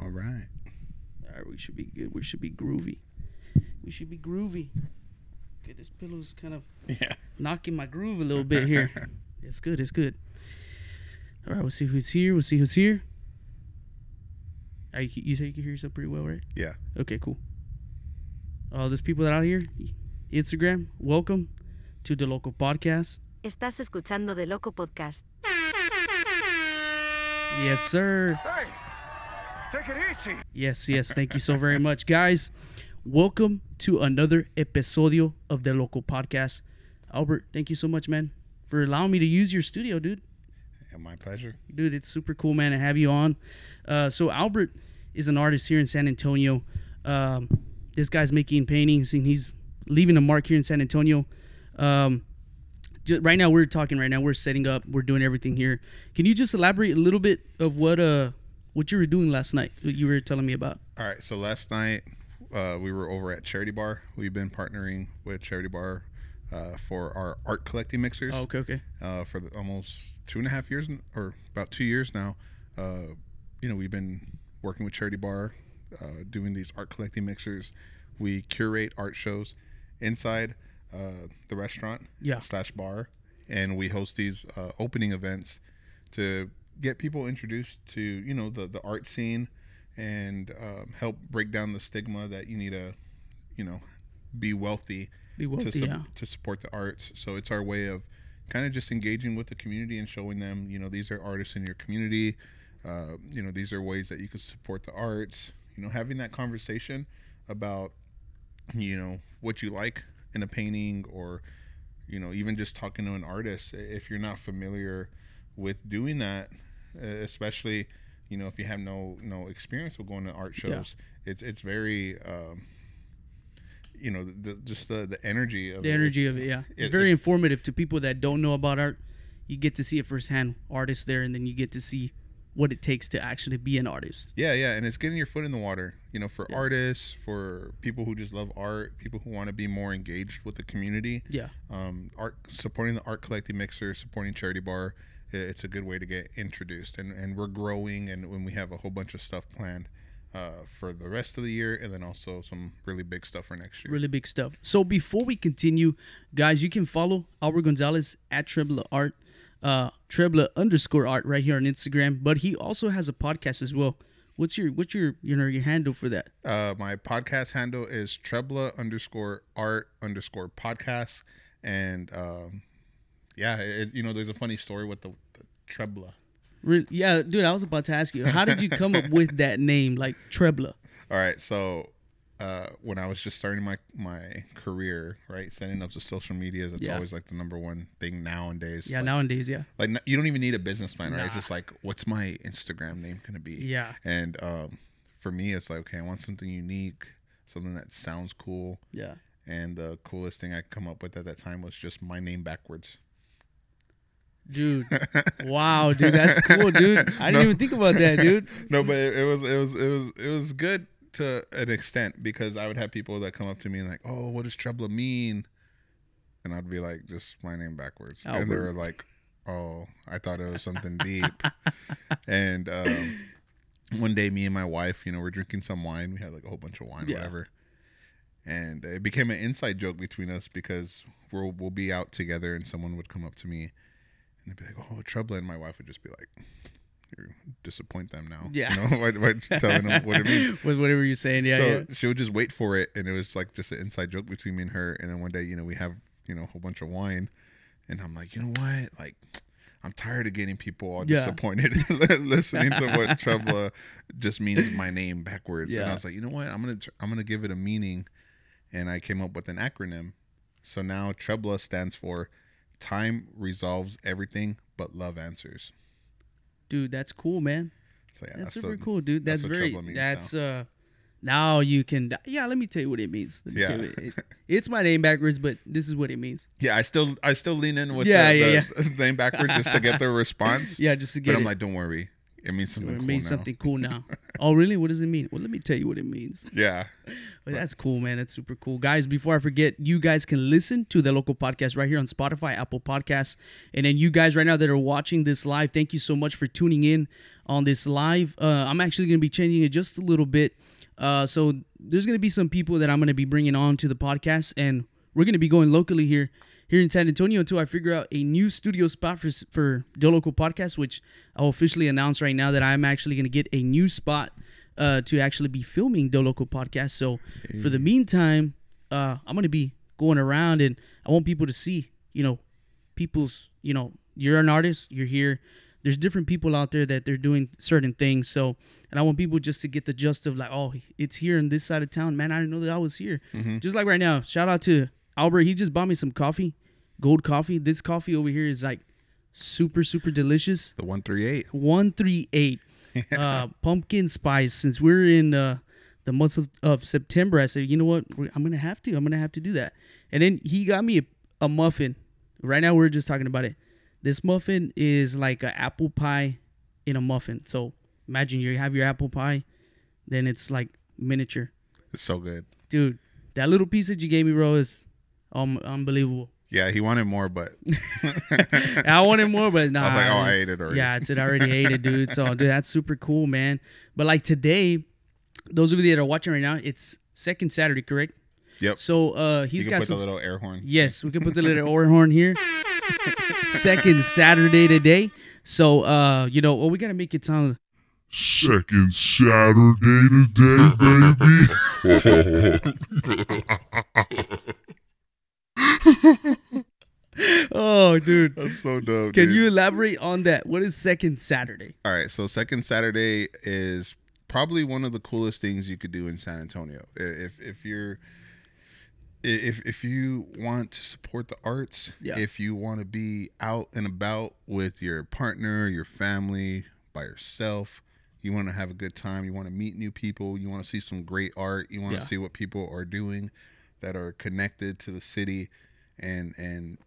All right. All right, we should be good. We should be groovy. We should be groovy. Okay, this pillow's kind of Yeah. knocking my groove a little bit here. it's good. It's good. All right, we'll see who's here. We'll see who's here. Are you, you say you can hear yourself pretty well, right? Yeah. Okay, cool. Uh, there's people that out here. Instagram, welcome to the Loco podcast. Estás escuchando the Loco Podcast. Yes, sir. Hey, take it easy. Yes, yes. Thank you so very much, guys. Welcome to another episodio of the Loco podcast. Albert, thank you so much, man, for allowing me to use your studio, dude. yeah. My pleasure. Dude, it's super cool, man, to have you on. Uh, so Albert is an artist here in San Antonio. Um, this guy's making paintings, and he's leaving a mark here in San Antonio. Um, right now, we're talking. Right now, we're setting up. We're doing everything here. Can you just elaborate a little bit of what uh what you were doing last night? What you were telling me about? All right. So last night uh, we were over at Charity Bar. We've been partnering with Charity Bar uh, for our art collecting mixers Oh, okay, okay. uh, for the, almost two and a half years, or about two years now. Uh, you know, we've been working with Charity Bar, uh, doing these art collecting mixers. We curate art shows inside uh, the restaurant Yeah. slash bar, and we host these uh, opening events to get people introduced to you know the the art scene and um, help break down the stigma that you need to you know be wealthy Be wealthy, to, sup- yeah. to support the arts. So it's our way of kind of just engaging with the community and showing them, you know, these are artists in your community. Uh, you know, these are ways that you could support the arts. You know, having that conversation about, you know, what you like in a painting or, you know, even just talking to an artist. If you're not familiar with doing that, especially, you know, if you have no no experience with going to art shows, it's it's very. Um, you know, the, just the the energy of The it. energy of it, yeah. It's it- very it's- informative to people that don't know about art. You get to see it firsthand, artists there, and then you get to see what it takes to actually be an artist. Yeah, yeah, and it's getting your foot in the water. You know, for artists, for people who just love art, people who want to be more engaged with the community. Yeah. Um, art supporting the art collecting mixer, supporting charity bar. It's a good way to get introduced, and and we're growing, and when we have a whole bunch of stuff planned uh, for the rest of the year, and then also some really big stuff for next year. Really big stuff. So before we continue, guys, you can follow Albert Gonzales at Trebla Art, uh, Trebla underscore art right here on Instagram. But he also has a podcast as well. What's your what's your you know your handle for that? Uh, my podcast handle is Trebla underscore art underscore podcast, and um, yeah, it, you know, there's a funny story with the, the Trebla. Re- yeah, dude, I was about to ask you, how did you come up with that name, like Trebla? All right, so uh, when I was just starting my my career, right, setting up the social medias, that's Yeah. always like the number one thing nowadays. Yeah, like, nowadays, yeah. like you don't even need a business plan, right? It's just like, what's my Instagram name gonna be? Yeah. And um, for me, it's like, okay, I want something unique, something that sounds cool. Yeah. And the coolest thing I come up with at that time was just my name backwards. Dude. wow, dude, that's cool, dude. I didn't No. even think about that, dude. no, but it, it was it was it was it was good to an extent because I would have people that come up to me and like, "Oh, what does Trebla mean?" And I'd be like, "Just my name backwards," and they Albert. were like, "Oh, I thought it was something deep." and um, one day, me and my wife, you know, we're drinking some wine. We had like a whole bunch of wine, Yeah. whatever. And it became an inside joke between us because we'll we'll be out together, and someone would come up to me, and they'd be like, "Oh, Trebla," and my wife would just be like. You disappoint them now. Yeah. You know, by, by telling them what it means With whatever you're saying, yeah, so yeah. she would just wait for it, and it was like just an inside joke between me and her. And then one day, you know, we have you know a whole bunch of wine, and I'm like, you know what, like. I'm tired of getting people all Yeah. disappointed listening to what Trebla just means my name backwards. Yeah. And I was like, you know what? I'm gonna tr- I'm gonna give it a meaning, and I came up with an acronym. So now Trebla stands for Time Resolves Everything But Love Answers. Dude, that's cool, man. So yeah, That's so- super cool, dude. That's, that's very that's uh now you can yeah, let me tell you what it means. Let me Yeah. tell you. It- it's my name backwards, but this is what it means. Yeah, I still I still lean in with Yeah, the, yeah, the name backwards just to get the response. Yeah, just to get But I'm it. like, don't worry. It means something it cool means now. something cool now. oh, really? What does it mean? Well, let me tell you what it means. Yeah. But that's cool, man. That's super cool. Guys, before I forget, you guys can listen to the Loco podcast right here on Spotify, Apple Podcasts. And then you guys right now that are watching this live, thank you so much for tuning in on this live. Uh, I'm actually going to be changing it just a little bit. Uh, so there's going to be some people that I'm going to be bringing on to the podcast, and we're going to be going locally here here in San Antonio until I figure out a new studio spot for for the Loco podcast, which I'll officially announce right now that I'm actually going to get a new spot uh, to actually be filming the Loco podcast. So for the meantime, uh, I'm going to be going around and I want people to see, you know, people's, you know, you're an artist, you're here. There's different people out there that they're doing certain things. So, and I want people just to get the gist of like, oh, it's here in this side of town. Man, I didn't know that I was here. Just like right now, shout out to Albert. He just bought me some coffee, gold coffee. This coffee over here is like super, super delicious. The 138. 138 uh, pumpkin spice. Since we're in uh, the month of, of September, I said, you know what? We're- I'm gonna have to. I'm gonna have to do that. And then he got me a, a muffin. Right now, we're just talking about it. This muffin is like an apple pie in a muffin. So imagine you have your apple pie, then it's like miniature, It's so good. dude. That little piece that you gave me, bro, is um, unbelievable. Yeah, he wanted more, but I wanted more, but nah. I was like, oh, I ate it already. Yeah, it's it. I already ate it, dude. So, dude, that's super cool, man. But like today, those of you that are watching right now, it's second Saturday, correct? Yep. So, uh, you he's can got put some. the little air horn. yes, we can put the little oar horn here. second Saturday today. So, uh, you know, well, we gotta make it sound. Second Saturday today, baby. Oh, dude. That's so dope. Can dude. you elaborate on that? What is second Saturday? All right, so second Saturday is probably one of the coolest things you could do in San Antonio. If if you're if if you want to support the arts, Yeah. if you want to be out and about with your partner, your family, by yourself, you want to have a good time, you want to meet new people, you want to see some great art, you want to see what people are doing that are connected to the city and and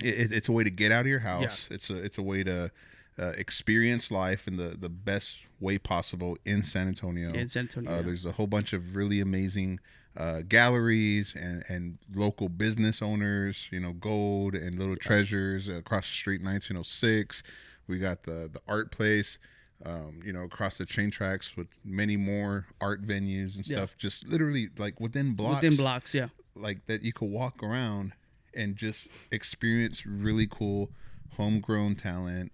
it, it's a way to get out of your house. It's a it's a way to uh, experience life in the the best way possible in San Antonio. In San Antonio, uh, yeah. there's a whole bunch of really amazing uh, galleries and and local business owners. You know, Gold and Little Treasures across the street, 1906. We got the the art place. Um, you know, across the train tracks with many more art venues and Yeah. stuff. Just literally like within blocks Within blocks, yeah. like that you could walk around and just experience really cool homegrown talent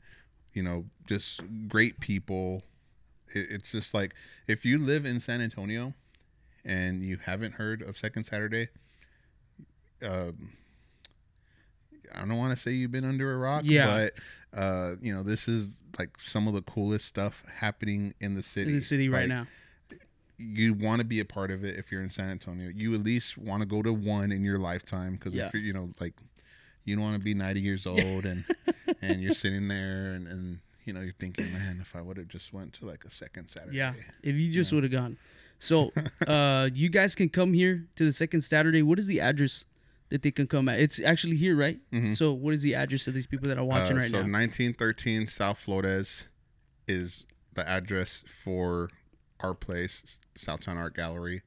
you know just great people it, it's just like if you live in san antonio and you haven't heard of second saturday um i don't want to say you've been under a rock Yeah. but uh you know this is like some of the coolest stuff happening in the city In the city right Like, now. you want to be a part of it if you're in San Antonio. You at least want to go to one in your lifetime because Yeah. if you're, you know, like you don't want to be 90 years old and and you're sitting there and and you know you're thinking, man, if I would have just went to like a second Saturday. Yeah, if you just would have gone. So, uh, you guys can come here to the second Saturday. What is the address that they can come at? It's actually here, right? So, what is the address of these people that are watching Uh, right so now? 1913 South Flores is the address for our place, Southtown Art Gallery.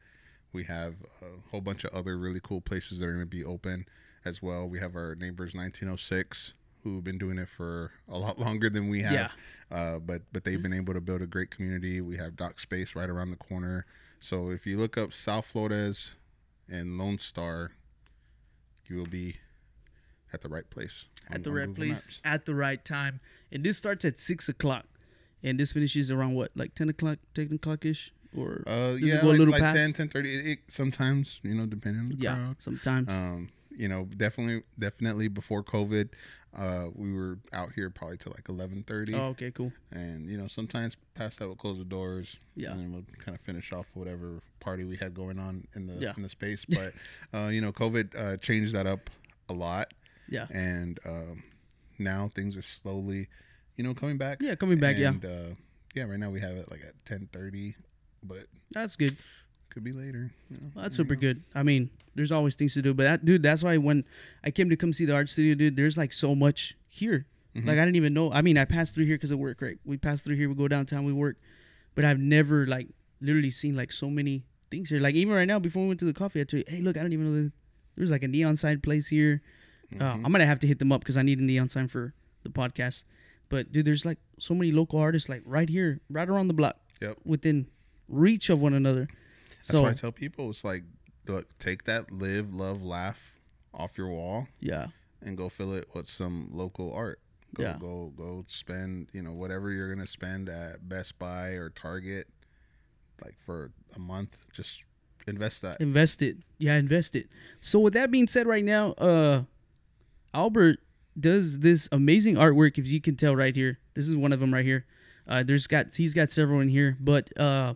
We have a whole bunch of other really cool places that are going to be open as well. We have our neighbors 1906 who've been doing it for a lot longer than we have. Yeah. Uh, but but they've been able to build a great community. We have Dock Space right around the corner. So if you look up South Flores and Lone Star, you will be at the right place. on- at the right Google place Maps. at the right time. And this starts at six o'clock, and this finishes around what, like ten o'clock, ten o'clock ish, or Uh, yeah, like, a little like past? 10, 10, 30. It, it, sometimes, you know, depending on the yeah, crowd. sometimes. Um, you know, definitely, definitely before COVID, uh, we were out here probably till like eleven thirty, oh, okay, cool. and you know, sometimes past that we'll close the doors, Yeah. and then we'll kind of finish off whatever party we had going on in the Yeah. in the space. But uh, you know, COVID uh, changed that up a lot, Yeah, and um, now things are slowly, you know, coming back. yeah, coming back. and, yeah, uh, yeah. Right now we have it like at ten thirty, but that's good. Could be later. You know, Well, that's super know. good. I mean, there's always things to do, but that dude, that's why when I came to come see the art studio, dude, there's like so much here. Mm-hmm. Like I didn't even know. I mean, I passed through here because of work, right? We pass through here, we go downtown, we work, but I've never like literally seen like so many things here. Like even right now, before we went to the coffee, I told you, hey, look, I don't even know that there's like a neon sign place here. Uh, Mm-hmm. I'm gonna have to hit them up because I need a neon sign for the podcast. But dude, there's like so many local artists like right here, right around the block, Yep. within reach of one another. That's So why I tell people it's like, look, take that live, love, laugh off your wall yeah, and go fill it with some local art. Go Yeah. go go spend, you know, whatever you're gonna spend at Best Buy or Target, like for a month. Just invest that. invest it. Yeah, invest it. So with that being said, right now, uh, Albert does this amazing artwork. If you can tell right here, this is one of them right here. Uh, there's got he's got several in here, but uh,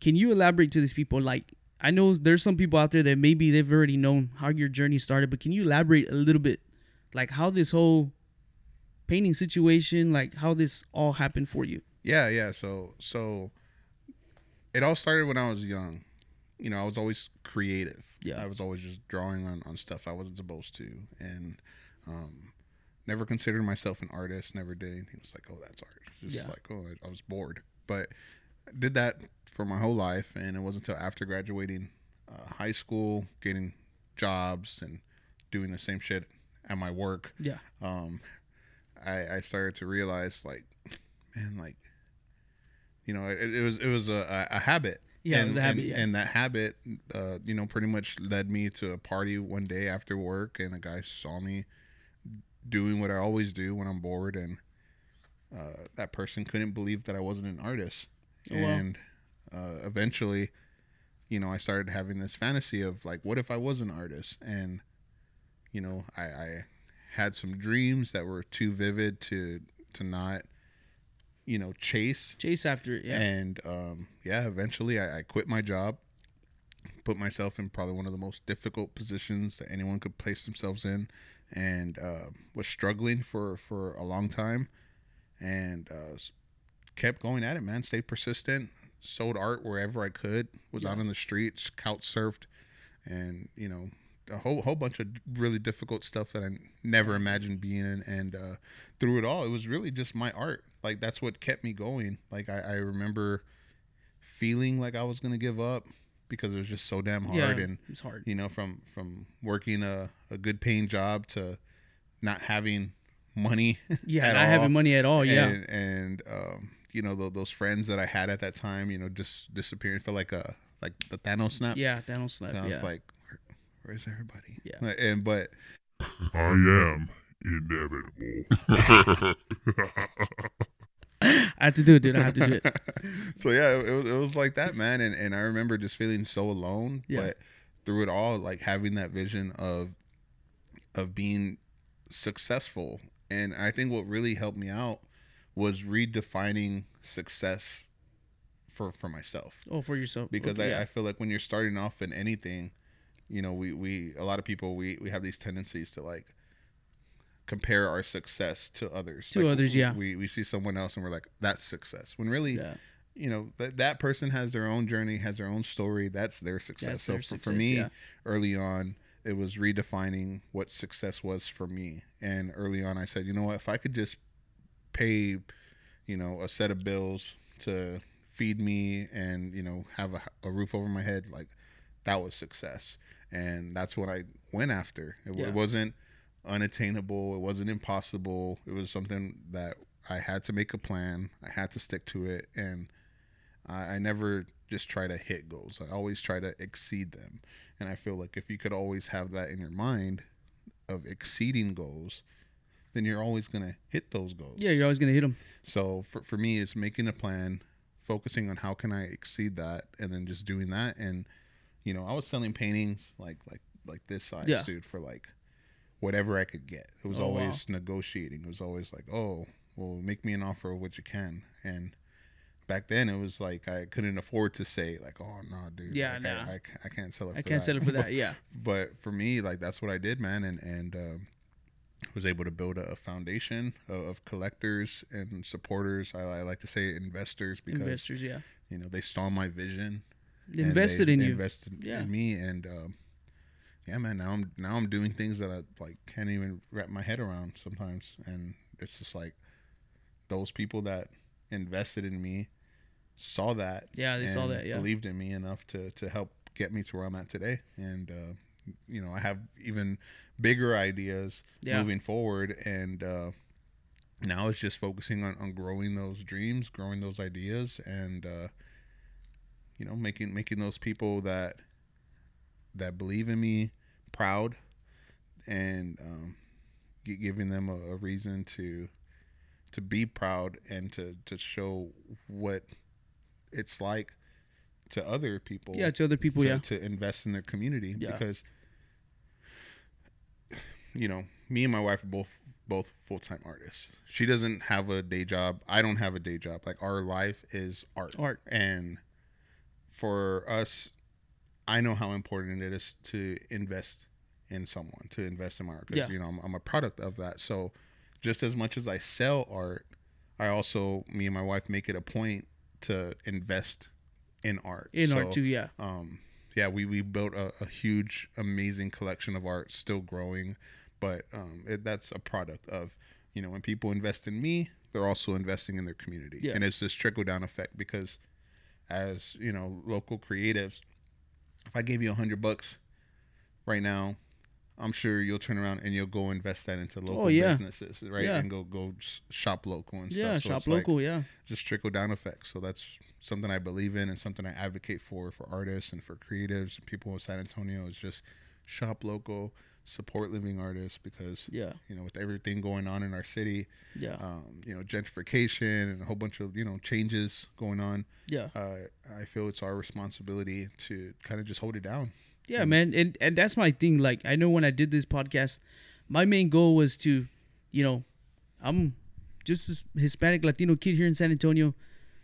can you elaborate to these people? Like, I know there's some people out there that maybe they've already known how your journey started, but can you elaborate a little bit, like how this whole painting situation, like how this all happened for you? Yeah, yeah. So so it all started when I was young. You know, I was always creative. Yeah. I was always just drawing on, on stuff I wasn't supposed to and um never considered myself an artist, never did anything. It was like, oh that's art. Just Yeah. like, oh I, I was bored. But did that for my whole life and it wasn't until after graduating uh, high school, getting jobs and doing the same shit at my work Yeah, um, I, I started to realize like, man, like, you know, it, it was it was a, a habit. Yeah, it and, was a habit, And, yeah. and that habit, uh, you know, pretty much led me to a party one day after work, and a guy saw me doing what I always do when I'm bored, and uh, that person couldn't believe that I wasn't an artist. And uh, eventually, you know, I started having this fantasy of like, what if I was an artist? And you know, I, I had some dreams that were too vivid to to not, you know, chase. chase after it. Yeah, And um, yeah, eventually I, I quit my job, put myself in probably one of the most difficult positions that anyone could place themselves in, and uh, was struggling for for a long time, and uh, kept going at it. Man, stayed persistent. Sold art wherever I could. Was out on the streets, couch surfed, and you know a whole whole bunch of really difficult stuff that I never imagined being in. And uh, through it all, it was really just my art. Like that's what kept me going. Like I, I remember feeling like I was gonna give up because it was just so damn hard. yeah, And it's hard. you know, from from working a, a good paying job to not having money. Yeah, not all. having money at all. Yeah, And, and um, you know, tho- those friends that I had at that time, you know, just disappearing. Felt like a like the Thanos snap. yeah, Thanos snap. And I Yeah, was like, Where, where's everybody? Yeah. And but I am inevitable. I have to do it, dude. I have to do it. so yeah, it was, it was like that, man. And and I remember just feeling so alone. Yeah. But through it all, like having that vision of of being successful. And I think what really helped me out was redefining success for for myself. Oh, for yourself. Because Okay, I, yeah. I feel like when you're starting off in anything, you know, we, we a lot of people we, we have these tendencies to like compare our success to others. To Like, others, yeah. We we see someone else and we're like, that's success. When really yeah. you know that that person has their own journey has their own story that's their success That's so their for, for me yeah. early on it was redefining what success was for me and early on i said you know what if i could just pay you know a set of bills to feed me and you know have a, a roof over my head like that was success and that's what i went after it, Yeah. it wasn't unattainable it wasn't impossible it was something that i had to make a plan i had to stick to it and I, I never just try to hit goals. I always try to exceed them. And I feel like if you could always have that in your mind of exceeding goals, then you're always going to hit those goals. Yeah, you're always gonna hit them. So for, for me, it's making a plan, focusing on how can I exceed that, and then just doing that. And you know, I was selling paintings like like like this size, Yeah. dude, for like whatever I could get. It was Oh, wow. always negotiating. It was always like, oh, well, make me an offer of what you can. And back then, it was like I couldn't afford to say like, oh no, dude, Yeah, like, nah. I, I, I can't sell it. I can't that. sell it for that. Yeah. but for me like that's what i did man and and um, was able to build a, foundation of, of collectors and supporters I, I like to say investors because Investors, yeah. you know they saw my vision They invested they in you. invested Yeah. in me and um, yeah man now i'm now i'm doing things that i like can't even wrap my head around sometimes and it's just like those people that invested in me saw that. Yeah, they saw that, yeah. believed in me enough to to help get me to where I'm at today. And uh, you know, I have even bigger ideas Yeah. moving forward, and uh, now it's just focusing on on growing those dreams, growing those ideas, and uh, you know, making making those people that that believe in me proud, and um, giving them a, a reason to to be proud and to to show what it's like to other people Yeah, to other people, to, yeah. to invest in their community Yeah. because you know me and my wife are both both full-time artists. She doesn't have a day job. I don't have a day job. Like our life is art. Art. and for us i know how important it is to invest in someone to invest in my art because Yeah. you know I'm, I'm a product of that. So just as much as i sell art i also me and my wife make it a point to invest in art. In So, art too, yeah. um yeah we we built a, a huge amazing collection of art still growing but um it, that's a product of you know when people invest in me they're also investing in their community Yeah. and it's this trickle down effect because as you know local creatives if i gave you a hundred bucks right now i'm sure you'll turn around and you'll go invest that into local Oh, yeah. businesses right Yeah. and go go shop local and Yeah, stuff So shop it's like- local, yeah. just trickle down effect. So that's something I believe in and something I advocate for for artists and for creatives and people in San Antonio is just shop local, support living artists because Yeah. you know with everything going on in our city, Yeah. um, you know gentrification and a whole bunch of you know changes going on. yeah. Uh, I feel it's our responsibility to kind of just hold it down. Yeah, man, and and that's my thing. Like, I know when I did this podcast, my main goal was to, you know, I'm just this Hispanic Latino kid here in San Antonio,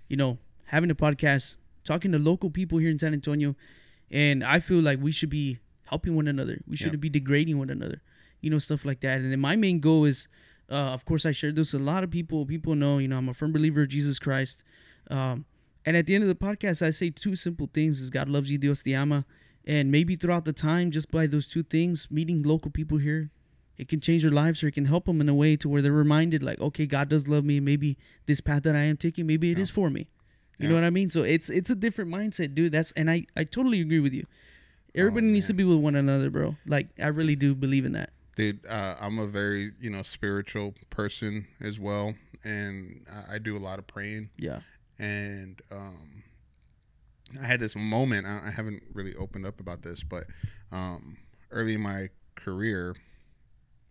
you know, having a podcast, talking to local people here in San Antonio, and I feel like we should be helping one another. We shouldn't be degrading one another, you know, stuff like that. And then my main goal is, uh, of course, I shared this with a lot of people. People know, you know, I'm a firm believer of Jesus Christ. Um, and at the end of the podcast, I say two simple things: is God loves you, Dios te ama, and maybe throughout the time, just by those two things, meeting local people here, it can change their lives or it can help them in a way to where they're reminded, like, okay, God does love me. Maybe this path that I am taking, maybe it is for me. You know what I mean? So it's it's a different mindset, dude. That's and I I totally agree with you. Everybody needs to be with one another, bro. Like I really do believe in that. Dude, uh, I'm a very you know spiritual person as well, and I, I do a lot of praying. Yeah. and um, I had this moment. I, I haven't really opened up about this, but um, early in my career,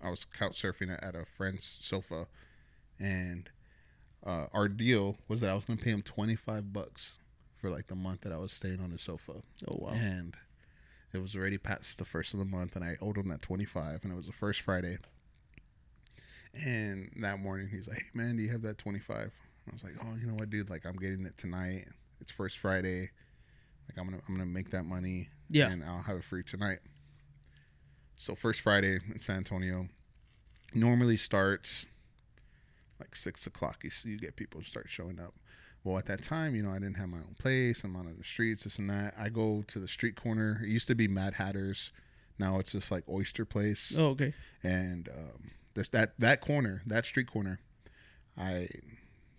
I was couch surfing at, at a friend's sofa, and uh, our deal was that I was going to pay him twenty five bucks for like the month that I was staying on his sofa, Oh wow. and it was already past the first of the month, and I owed him that twenty five, and it was the first Friday. And that morning, he's like, "Hey man, do you have that 25?" I was like, "Oh, you know what, dude? Like, I'm getting it tonight. It's first Friday. Like, I'm gonna I'm gonna make that money. Yeah. and I'll have it free tonight." So first Friday in San Antonio normally starts like six o'clock. You see, you get people start showing up. Well, at that time, you know, I didn't have my own place. I'm out on the streets, this and that. I go to the street corner. It used to be Mad Hatters. Now it's just like Oyster Place Oh okay. and um, this that that corner, that street corner, I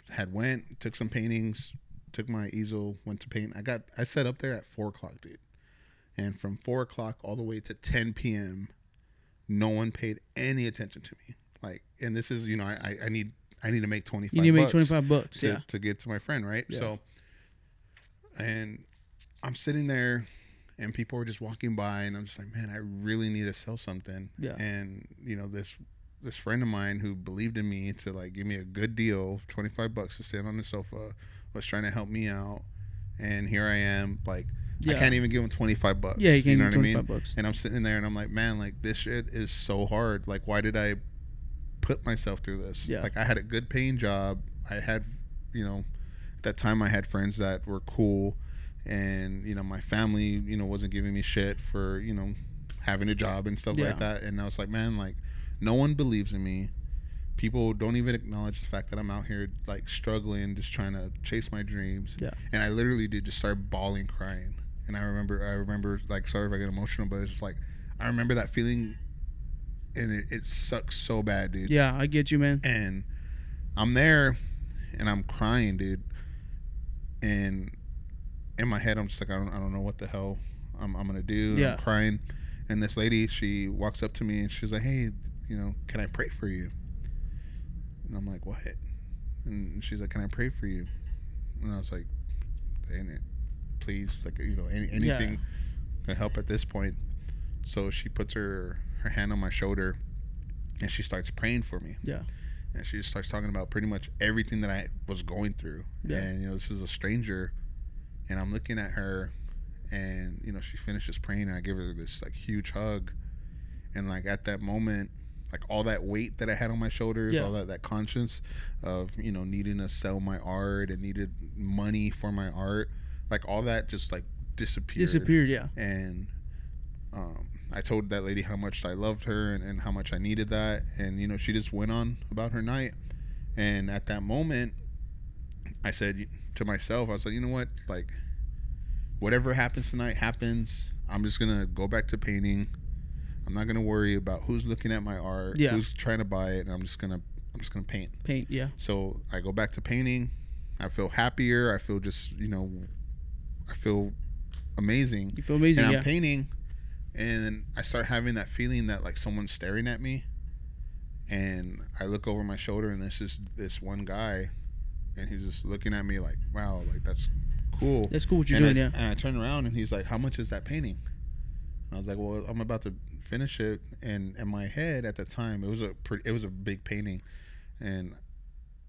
had went took some paintings, took my easel, went to paint. I got I set up there at four o'clock, dude, and from four o'clock all the way to ten p.m., no one paid any attention to me. Like, and this is you know I I, I need I need to make twenty five. You need to make twenty five bucks. to, Yeah. to get to my friend, right? Yeah. So, and I'm sitting there, and people are just walking by, and I'm just like, man, I really need to sell something. Yeah. And you know this this friend of mine who believed in me to like give me a good deal, 25 bucks to sit on the sofa, was trying to help me out, and here I am, like. I can't even give him 25 bucks. Yeah, you can't know give what I mean? 25 bucks. And I'm sitting there and I'm like, man, like this shit is so hard. Like, why did I put myself through this? Yeah. Like, I had a good paying job. I had, you know, at that time I had friends that were cool, and you know, my family, you know, wasn't giving me shit for you know having a job and stuff Yeah. like that. And I was like, man, like, no one believes in me. People don't even acknowledge the fact that I'm out here like struggling, just trying to chase my dreams. Yeah. And I literally did just start bawling, crying. And I remember, I remember, like, sorry if I get emotional, but it's just like, I remember that feeling, and it, it sucks so bad, dude. Yeah, I get you, man. And I'm there and I'm crying, dude. And in my head, I'm just like, I don't, I don't know what the hell I'm, I'm gonna do. Yeah. I'm crying. And this lady, she walks up to me and she's like, Hey, you know, can I pray for you? And I'm like, What? And she's like, Can I pray for you? And I was like, it? Please, like, you know, any, anything can help at this point. So she puts her her hand on my shoulder, and she starts praying for me Yeah. and she just starts talking about pretty much everything that I was going through. Yeah. And you know, this is a stranger, and I'm looking at her, and you know, she finishes praying, and I give her this like huge hug, and like at that moment, like all that weight that I had on my shoulders, Yeah. all that that conscience of you know needing to sell my art and needed money for my art, like all that just like disappeared Disappeared. Yeah. and um, I told that lady how much I loved her and, and how much I needed that, and you know she just went on about her night. And at that moment, I said to myself, I was like, you know what, like whatever happens tonight happens. I'm just gonna go back to painting. I'm not gonna worry about who's looking at my art, Yeah. who's trying to buy it, and I'm just gonna I'm just gonna paint. Paint. Yeah. So I go back to painting. I feel happier. I feel just you know, I feel amazing You feel amazing. and I'm Yeah. painting, and I start having that feeling that like someone's staring at me, and I look over my shoulder, and this is this one guy, and he's just looking at me like, "Wow, like that's cool." That's cool what you're and doing. I, yeah. And I turn around, and he's like, "How much is that painting?" And I was like, "Well, I'm about to finish it," and in my head at the time, it was a pretty, it was a big painting, and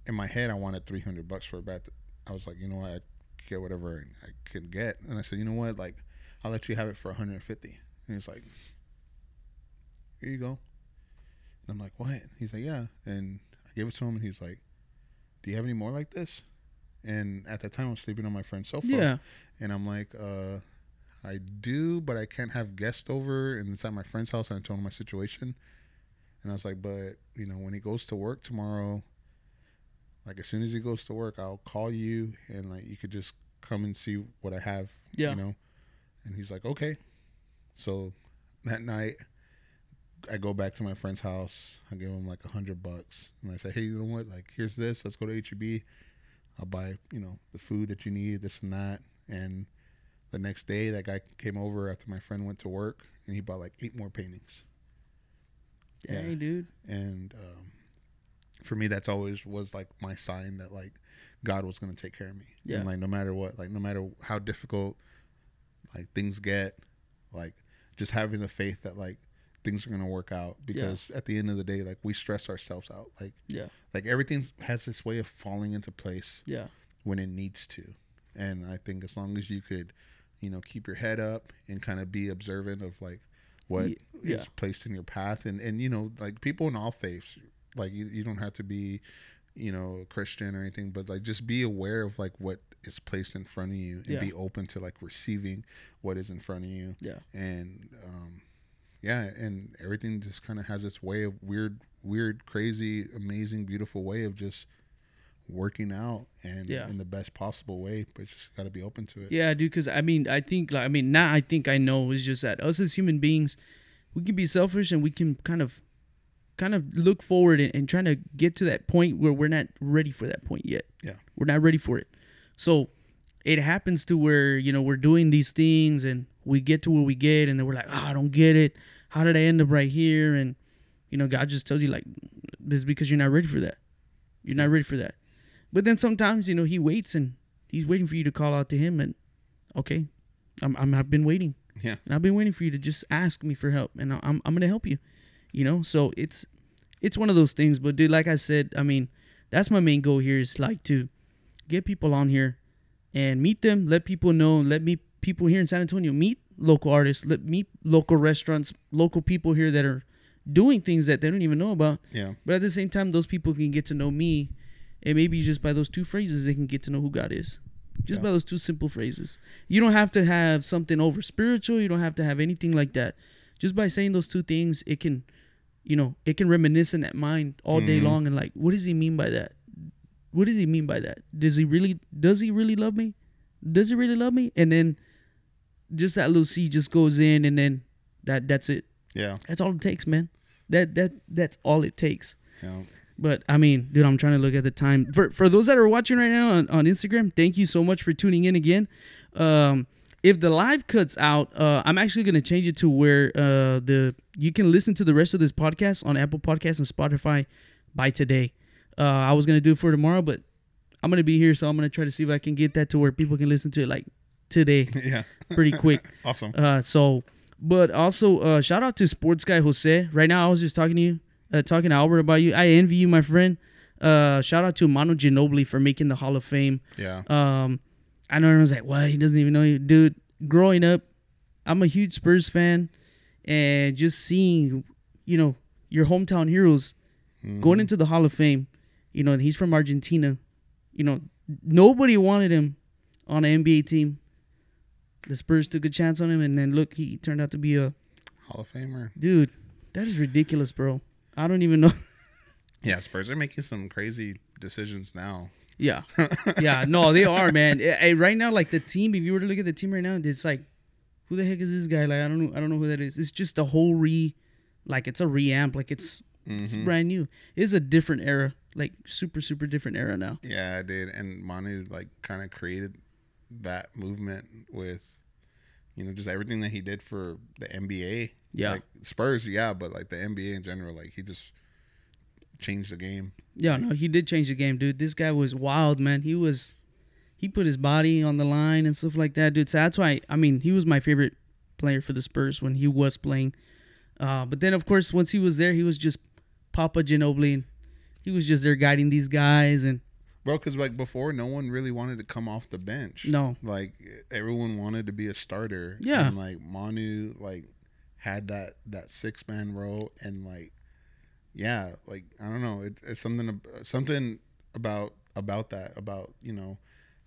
in my head, I wanted 300 bucks for but I was like, you know what, I get whatever I can get, and I said, you know what, like, I'll let you have it for 150. And he's like, here you go. And I'm like, what? He's like, yeah. And I gave it to him, and he's like, do you have any more like this? And at that time, I'm sleeping on my friend's sofa. Yeah. And I'm like, uh, I do, but I can't have guests over, and it's at my friend's house. And I told him my situation, and I was like, but you know, when he goes to work tomorrow, like as soon as he goes to work, I'll call you, and like you could just come and see what I have. Yeah. You know. And he's like, okay. So that night, I go back to my friend's house. I give him like a hundred bucks, and I say, hey, you know what? Like, here's this. Let's go to HEB. I'll buy, you know, the food that you need, this and that. And the next day, that guy came over after my friend went to work, and he bought like eight more paintings. Dang, Yeah. dude. And um, for me, that's always was like my sign that like God was gonna take care of me. Yeah. And like no matter what, like no matter how difficult like things get, like just having the faith that like things are gonna work out because at the end of the day, like we stress ourselves out. Like Yeah. like everything has this way of falling into place Yeah. when it needs to. And I think as long as you could, you know, keep your head up and kind of be observant of like what Ye- is placed in your path and and you know, like people in all faiths, like you, you don't have to be, you know, Christian or anything, but like just be aware of like what is placed in front of you and Yeah. be open to like receiving what is in front of you. Yeah. And um yeah, and everything just kind of has its way of weird, weird, crazy, amazing, beautiful way of just working out and Yeah. in the best possible way, but just got to be open to it. Yeah, dude. Because I mean, I think like I mean, now I think I know is just that us as human beings, we can be selfish and we can kind of, kind of look forward and, and trying to get to that point where we're not ready for that point yet. Yeah. we're not ready for it. So it happens to where you know we're doing these things and we get to where we get and then we're like, oh, I don't get it. How did I end up right here? And you know, God just tells you like, this because you're not ready for that. You're not ready for that. But then sometimes you know He waits and He's waiting for you to call out to Him and okay, I'm, I'm I've been waiting. Yeah. And I've been waiting for you to just ask me for help, and I'm I'm gonna help you. You know, so it's it's one of those things. But dude, like I said, I mean, that's my main goal here is like to get people on here and meet them, let people know, let me people here in San Antonio meet local artists, let meet local restaurants, local people here that are doing things that they don't even know about. Yeah. But at the same time, those people can get to know me, and maybe just by those two phrases, they can get to know who God is. Just Yeah. by those two simple phrases. You don't have to have something over spiritual. You don't have to have anything like that. Just by saying those two things, it can, you know, it can reminisce in that mind all day Mhm. long. And like, what does he mean by that? What does he mean by that? Does he really? Does he really love me? Does he really love me? And then, just that little seed just goes in, and then that that's it. Yeah. That's all it takes, man. That that that's all it takes. Yeah. But I mean, dude, I'm trying to look at the time. For for those that are watching right now on, on Instagram, thank you so much for tuning in again. Um, if the live cuts out, uh, I'm actually gonna change it to where uh, the you can listen to the rest of this podcast on Apple Podcasts and Spotify by today. Uh, I was gonna do it for tomorrow, but I'm gonna be here, so I'm gonna try to see if I can get that to where people can listen to it like today, yeah. pretty quick. Awesome. Uh, so, but also uh, shout out to sports guy Jose. Right now, I was just talking to you, uh, talking to Albert about you. I envy you, my friend. Uh, shout out to Manu Ginobili for making the Hall of Fame. Yeah. Um, I know everyone's like, "What? He doesn't even know you, dude." Growing up, I'm a huge Spurs fan, and just seeing, you know, your hometown heroes going into the Hall of Fame. You know, he's from Argentina. You know, nobody wanted him on an NBA team. The Spurs took a chance on him, and then look, he turned out to be a Hall of Famer. dude. That is ridiculous, bro. I don't even know. Yeah, Spurs are making some crazy decisions now. Yeah, yeah, no, they are, man. Eh, eh, right now, like the team, if you were to look at the team right now, it's like, who the heck is this guy? Like, I don't know, I don't know who that is. It's just a whole re, like it's a reamp, like it's it's brand new. It's a different era, like super super different era now. Yeah, I did. And Manu like kind of created that movement with, you know, just everything that he did for the NBA. Yeah. Like Spurs, yeah, but like the NBA in general, like he just changed the game. Yeah, no, he did change the game, dude. This guy was wild, man. He was, he put his body on the line and stuff like that, dude. So that's why, I mean, he was my favorite player for the Spurs when he was playing. Uh, but then, of course, once he was there, he was just Papa Ginobili, and he was just there guiding these guys. And Bro, because like before, no one really wanted to come off the bench. No. like everyone wanted to be a starter. Yeah. and like Manu, like had that that six man role, and like, yeah, like I don't know, it, it's something something about about that about you know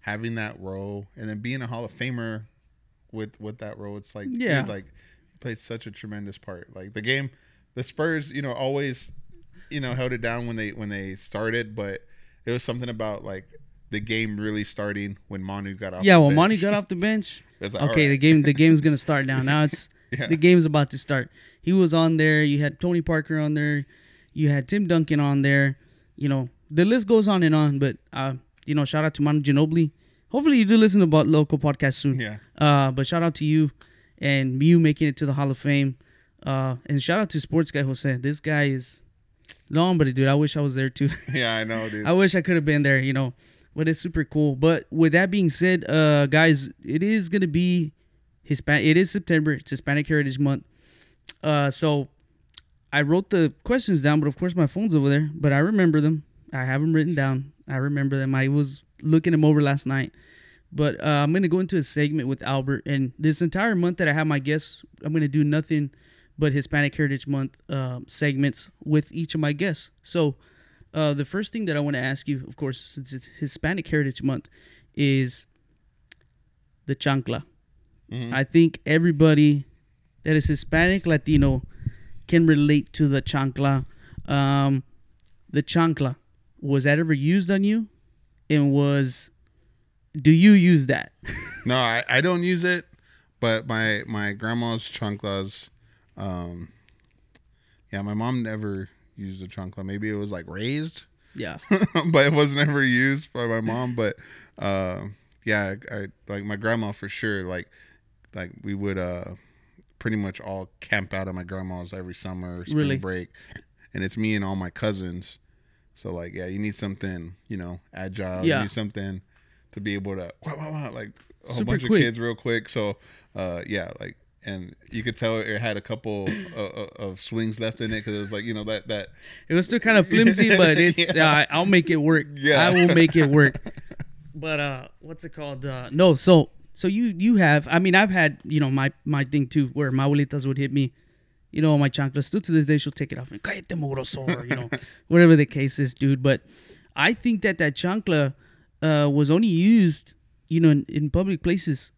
having that role and then being a Hall of Famer with with that role. It's like Yeah. dude, like he played such a tremendous part. Like the game, the Spurs, you know, always you know held it down when they when they started, but it was something about like the game really starting when Manu got off. yeah, when Manu bench. got off the bench, like, okay, the game the game's gonna start now. Now it's Yeah. the game's about to start. He was on there. You had Tony Parker on there. You had Tim Duncan on there. You know the list goes on and on. But uh, you know, shout out to Manu Ginobili. Hopefully, you do listen to about local podcast soon. Yeah. Uh, but shout out to you and you making it to the Hall of Fame. Uh, and shout out to Sports Guy Jose. This guy is long, but dude, I wish I was there too. Yeah, I know, dude. I wish I could have been there, you know. But it's super cool. But with that being said, uh, guys, it is gonna be Hispanic. It is September. It's Hispanic Heritage Month. Uh, so I wrote the questions down, but of course my phone's over there. But I remember them. I have them written down. I remember them. I was looking them over last night. But uh, I'm gonna go into a segment with Albert, and this entire month that I have my guests, I'm gonna do nothing but Hispanic Heritage Month uh, segments with each of my guests. So uh, the first thing that I want to ask you, of course, since it's Hispanic Heritage Month, is the chancla. I think everybody that is Hispanic, Latino, can relate to the chancla. Um, the chancla was that ever used on you, and was do you use that? No, I, I don't use it, but my my grandma's chanclas, um, yeah, my mom never used a chancla. Maybe it was like raised, yeah, but it was never used by my mom. But uh, yeah, I, I like my grandma for sure. Like like we would uh pretty much all camp out at my grandma's every summer, spring Really? break, and it's me and all my cousins. So like yeah, you need something you know agile. Yeah. You need something to be able to wah, wah, wah, like a whole Super bunch quick. of kids real quick. So uh yeah, like and you could tell it had a couple uh, of swings left in it because it was like you know that that it was still kind of flimsy, but it's uh, I'll make it work. Yeah. I will make it work. But uh, what's it called? Uh, no, so so you you have. I mean, I've had you know my my thing too, where my abuelitas would hit me. You know, my chanclas. Still to this day, she'll take it off and cállate mugroso, or you know, whatever the case is, dude. But I think that that chancla uh, was only used, you know, in, in public places,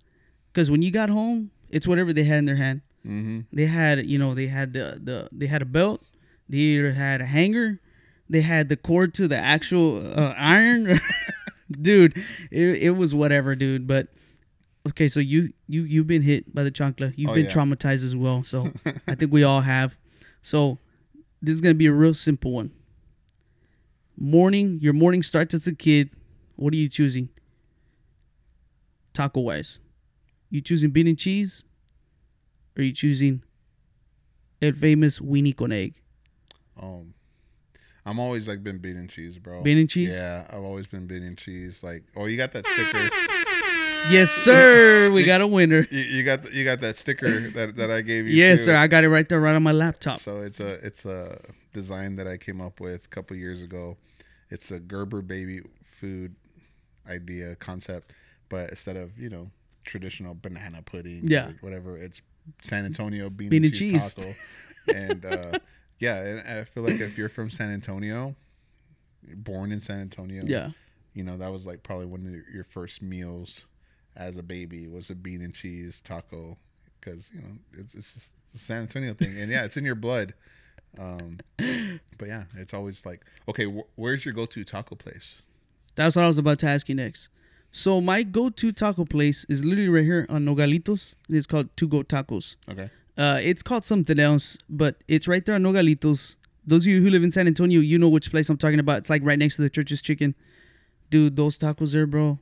because when you got home, it's whatever they had in their hand. mm-hmm. They had, you know, they had the the they had a belt. They either had a hanger. They had the cord to the actual uh, iron. dude, it, it was whatever, dude. But okay, so you you you've been hit by the chancla. You've Oh, been yeah. traumatized as well. So I think we all have. So this is gonna be a real simple one. morning, your morning starts as a kid. What are you choosing? Taco wise, you choosing bean and cheese, or you choosing el famous weenie con egg? Um, I'm always like been bean and cheese, bro. Bean and cheese? Yeah, I've always been bean and cheese. Like, oh, you got that sticker. Yes, sir. We got a winner. You, you got the, you got that sticker that, that I gave you. Yes, too. sir. I got it right there, right on my laptop. So it's a it's a design that I came up with a couple years ago. It's a Gerber baby food idea concept, but instead of you know traditional banana pudding, Yeah. or whatever, it's San Antonio bean, Bean and cheese, cheese. taco, and uh, yeah, and I feel like if you're from San Antonio, born in San Antonio, Yeah. you know that was like probably one of your- your first meals as a baby was a bean and cheese taco because you know it's, it's just a San Antonio thing and yeah it's in your blood um but yeah it's always like okay wh- where's your go-to taco place That's what I was about to ask you next. So my go-to taco place is literally right here on Nogalitos, and it's called To Go Tacos. okay Uh, it's called something else, but it's right there on Nogalitos. Those of you who live in San Antonio, you know which place I'm talking about. It's like right next to the Church's Chicken. Dude, those tacos there, bro,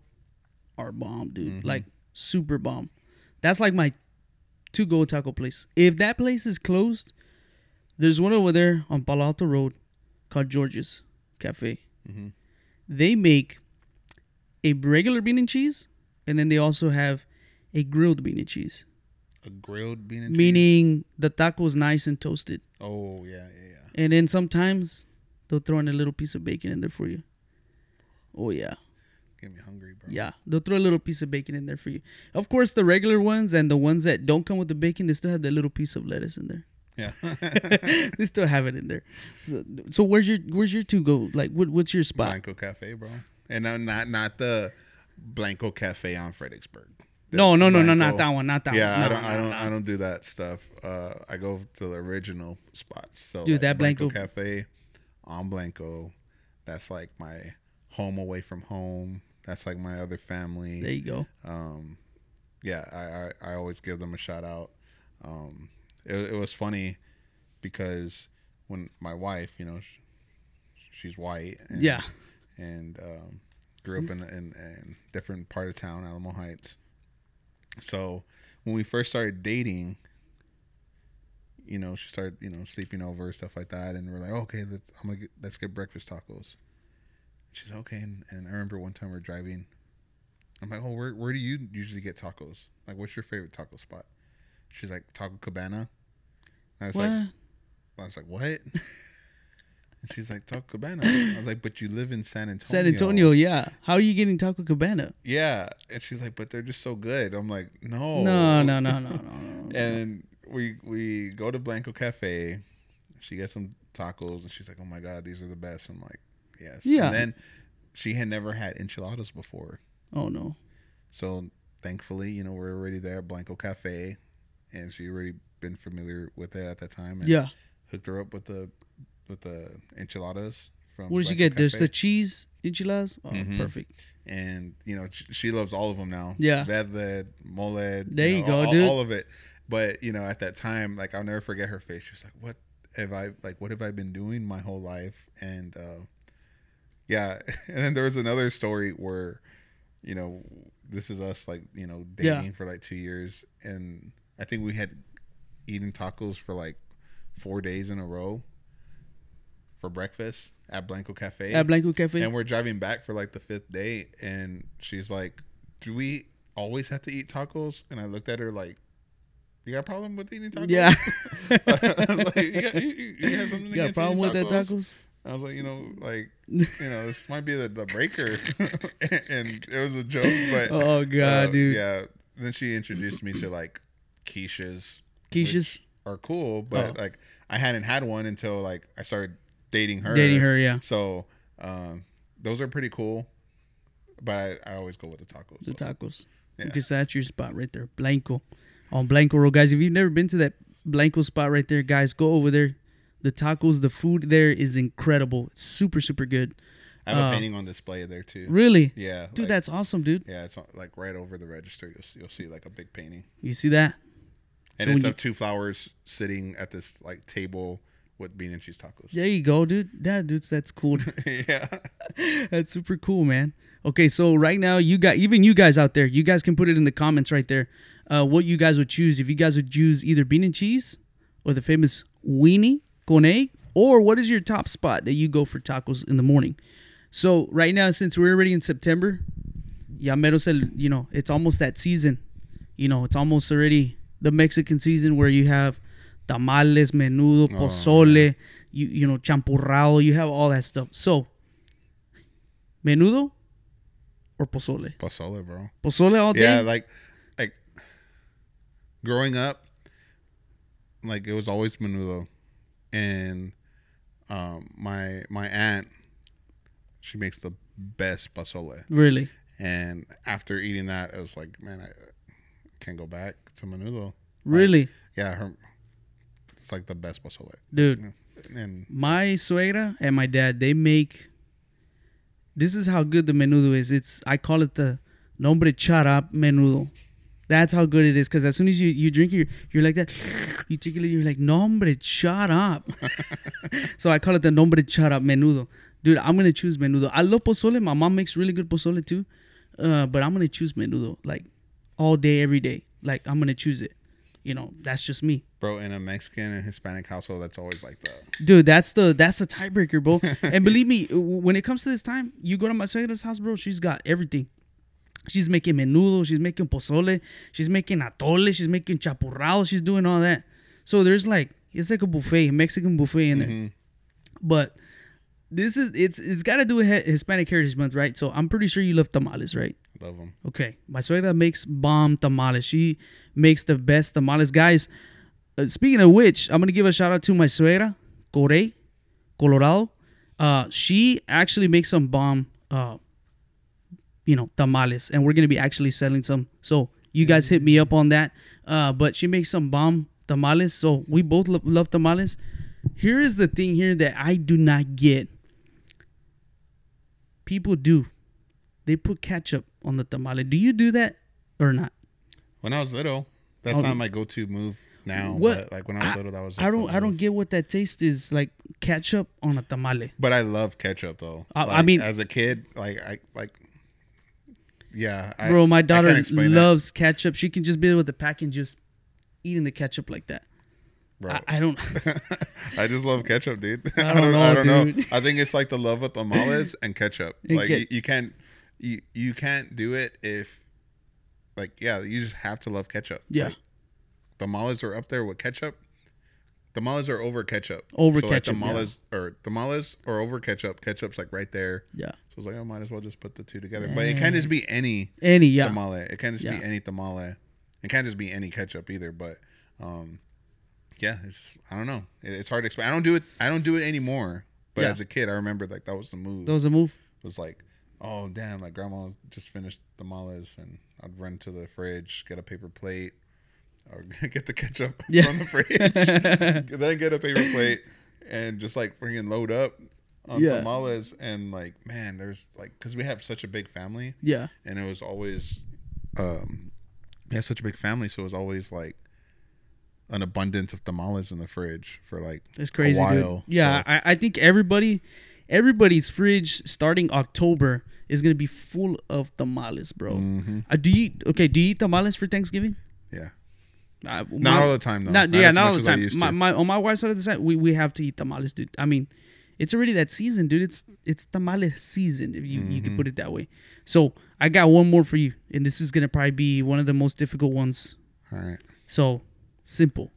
are bomb, dude. Like super bomb. That's like my to go taco place. If that place is closed, there's one over there on Palo Alto Road called George's Cafe. Mm-hmm. They make a regular bean and cheese, and then they also have a grilled bean and cheese a grilled bean and cheese meaning the taco is nice and toasted. oh yeah yeah yeah And then sometimes they'll throw in a little piece of bacon in there for you. Oh yeah, get me hungry bro yeah. They'll throw a little piece of bacon in there for you. Of course, the regular ones and the ones that don't come with the bacon, they still have the little piece of lettuce in there. yeah they still have it in there. So, so where's your where's your two go? Like, what, what's your spot? Blanco Cafe bro and uh, not not the Blanco Cafe on Fredericksburg The No, no, no, no, not that one, not that yeah, one. I No, don't, I don't. I don't do that stuff. Uh, I go to the original spots. So, Dude, like that Blanco- Cafe on Blanco, that's like my home away from home. That's like my other family. There you go. Um, yeah, I, I, I always give them a shout out. Um, it, it was funny because when my wife, you know, sh- she's white. And, Yeah. And um, grew up in, in in different part of town, Alamo Heights. So when we first started dating, you know, she started, you know, sleeping over stuff like that, and we're like, okay, let, I'm gonna get, let's get breakfast tacos. She's okay, and, and I remember one time we're driving. I'm like, oh, where where do you usually get tacos? Like, what's your favorite taco spot? She's like, Taco Cabana. I was What? like, I was like, what? and she's like, Taco Cabana. I was like, but you live in San Antonio. San Antonio, yeah. How are you getting Taco Cabana? Yeah, and she's like, but they're just so good. I'm like, no, No, no, no, no, no, no. And we we go to Blanco Cafe. She gets some tacos, and she's like, oh my god, these are the best. I'm like, yes. Yeah. And then she had never had enchiladas before, Oh no. so thankfully, you know, we're already there at Blanco Cafe, and she already been familiar with it at that time. And Yeah. hooked her up with the with the enchiladas from. What did you get? There's the cheese enchiladas. Oh, Mhm. perfect. and you know she loves all of them now. Yeah. verde, mole. There you know, go, all, dude. All of it. But you know, at that time, like I'll never forget her face. She was like, "What have I like? What have I been doing my whole life?" And uh, yeah, and then there was another story where, you know, this is us like you know dating Yeah. for like two years, and I think we had eaten tacos for like four days in a row for breakfast at Blanco Cafe. At Blanco Cafe. And we're driving back for like the fifth day, and she's like, "Do we always have to eat tacos?" And I looked at her like, "You got a problem with eating tacos?" Yeah. Like, you, got, you, you- have something You got a problem with that tacos? I was like, you know, like, you know, this might be the, the breaker, and it was a joke, but Oh, God, uh, dude. yeah. Then she introduced me to like quiches, Quiches? are cool, but Oh. like I hadn't had one until like I started dating her. Dating her, yeah. So um, those are pretty cool, but I, I always go with the tacos. The though. tacos. Yeah. Because that's your spot right there. Blanco. On Blanco Road. Guys, if you've never been to that Blanco spot right there, guys, go over there. The tacos, the food there is incredible. It's super, super good. I have a uh, painting on display there too. Really? Yeah, Dude, like- that's awesome, dude. yeah. It's uh, like right over the register. You'll see, you'll see like a big painting. You see that? and So it's of two flowers sitting at this like table with bean and cheese tacos. There you go, dude. Yeah, dudes, that's cool. yeah. That's super cool, man. Okay, so right now you got even you guys out there, you guys can put it in the comments right there. Uh, what you guys would choose if you guys would choose either bean and cheese or the famous weenie con egg, or what is your top spot that you go for tacos in the morning? So right now, since we're already in September, ya mero's el, you know, it's almost that season. You know, it's almost already the Mexican season where you have tamales, menudo, pozole, you you know, champurrado, you have all that stuff. So menudo or pozole? Pozole, bro. Pozole all day. Yeah, like like growing up, like it was always menudo, and um, my my aunt, she makes the best pozole, really? and after eating that, it was like, man, I can't go back to menudo. Really? Yeah, her, it's like the best pozole, Dude, and my suegra and my dad, they make this is how good the menudo is. It's I call it the nombre charap menudo. That's how good it is. Because as soon as you, you drink it, you're, you're like that. You take it, you're like, nombre charap. so I call it the nombre charap menudo. Dude, I'm going to choose menudo. I love pozole. My mom makes really good pozole too. Uh, but I'm going to choose menudo like all day, every day. Like I'm going to choose it. You know, that's just me. bro, in a Mexican and Hispanic household, that's always like the Dude, that's the that's the tiebreaker, bro. and believe me, when it comes to this time, you go to my suegra's house, bro. She's got everything. She's making menudo. She's making pozole. She's making atole. She's making chapurrado. She's doing all that. So there's like it's like a buffet, a Mexican buffet in there. Mm-hmm. But this is it's it's got to do with Hispanic Heritage Month, right? So I'm pretty sure you love tamales, right? love them. Okay, my suegra makes bomb tamales. She makes the best tamales, guys. Uh, speaking of which, I'm gonna give a shout out to my suegra, Corey, Colorado. Uh, she actually makes some bomb, uh, you know, tamales, and we're gonna be actually selling some. So you guys hit me up on that. Uh, but she makes some bomb tamales. So we both lo- love tamales. Here is the thing here that I do not get. People do. They put ketchup on the tamale. Do you do that or not? When I was little, that's Oh. not my go-to move now. What- But like when I was little, that was. I don't I don't get what that taste is like ketchup on a tamale. But I love ketchup though. I- I mean- as a kid, like I like. Yeah, I, Bro, my daughter can't explain it, loves ketchup. She can just be with the pack and just eating the ketchup like that. Bro. I, I don't I just love ketchup, dude. I I don't don't, know, I don't know. I think it's like the love of tamales and ketchup. Like you, you can't, you you can't do it if, like yeah, you just have to love ketchup. Yeah. Like, tamales are up there with ketchup. Tamales are over ketchup. Over so ketchup, Like tamales or tamales are over ketchup. Ketchup's like right there. Yeah. So it's like I might as well just put the two together. But it can't just be any Any yeah. tamale. It can't just Yeah. be any tamale. It can't just be any ketchup either. But um, yeah, it's just, I don't know. It- It's hard to explain. I don't do it. I don't do it anymore. But Yeah. as a kid, I remember like that was the move. That was a move. It was like, oh damn, like grandma just finished the tamales, and I'd run to the fridge, get a paper plate, or get the ketchup Yeah. from the fridge, then get a paper plate, and just like freaking load up on Yeah. tamales. And like, man, there's like, because we have such a big family Yeah. and it was always um we have such a big family so it was always like an abundance of tamales in the fridge for like It's crazy, a while dude. Yeah, so- I, I think everybody everybody's fridge starting October is gonna be full of tamales, bro. Mm-hmm. Uh, do you okay? Do you eat tamales for Thanksgiving? yeah Uh, not my- all the time though Not, yeah, not all the time. My, my on my wife's side of the side, we, we have to eat tamales, dude. I mean, it's already that season, dude. It's it's tamale season, if you you Mm-hmm. can put it that way. So I got one more for you, and this is gonna probably be one of the most difficult ones. all right So simple: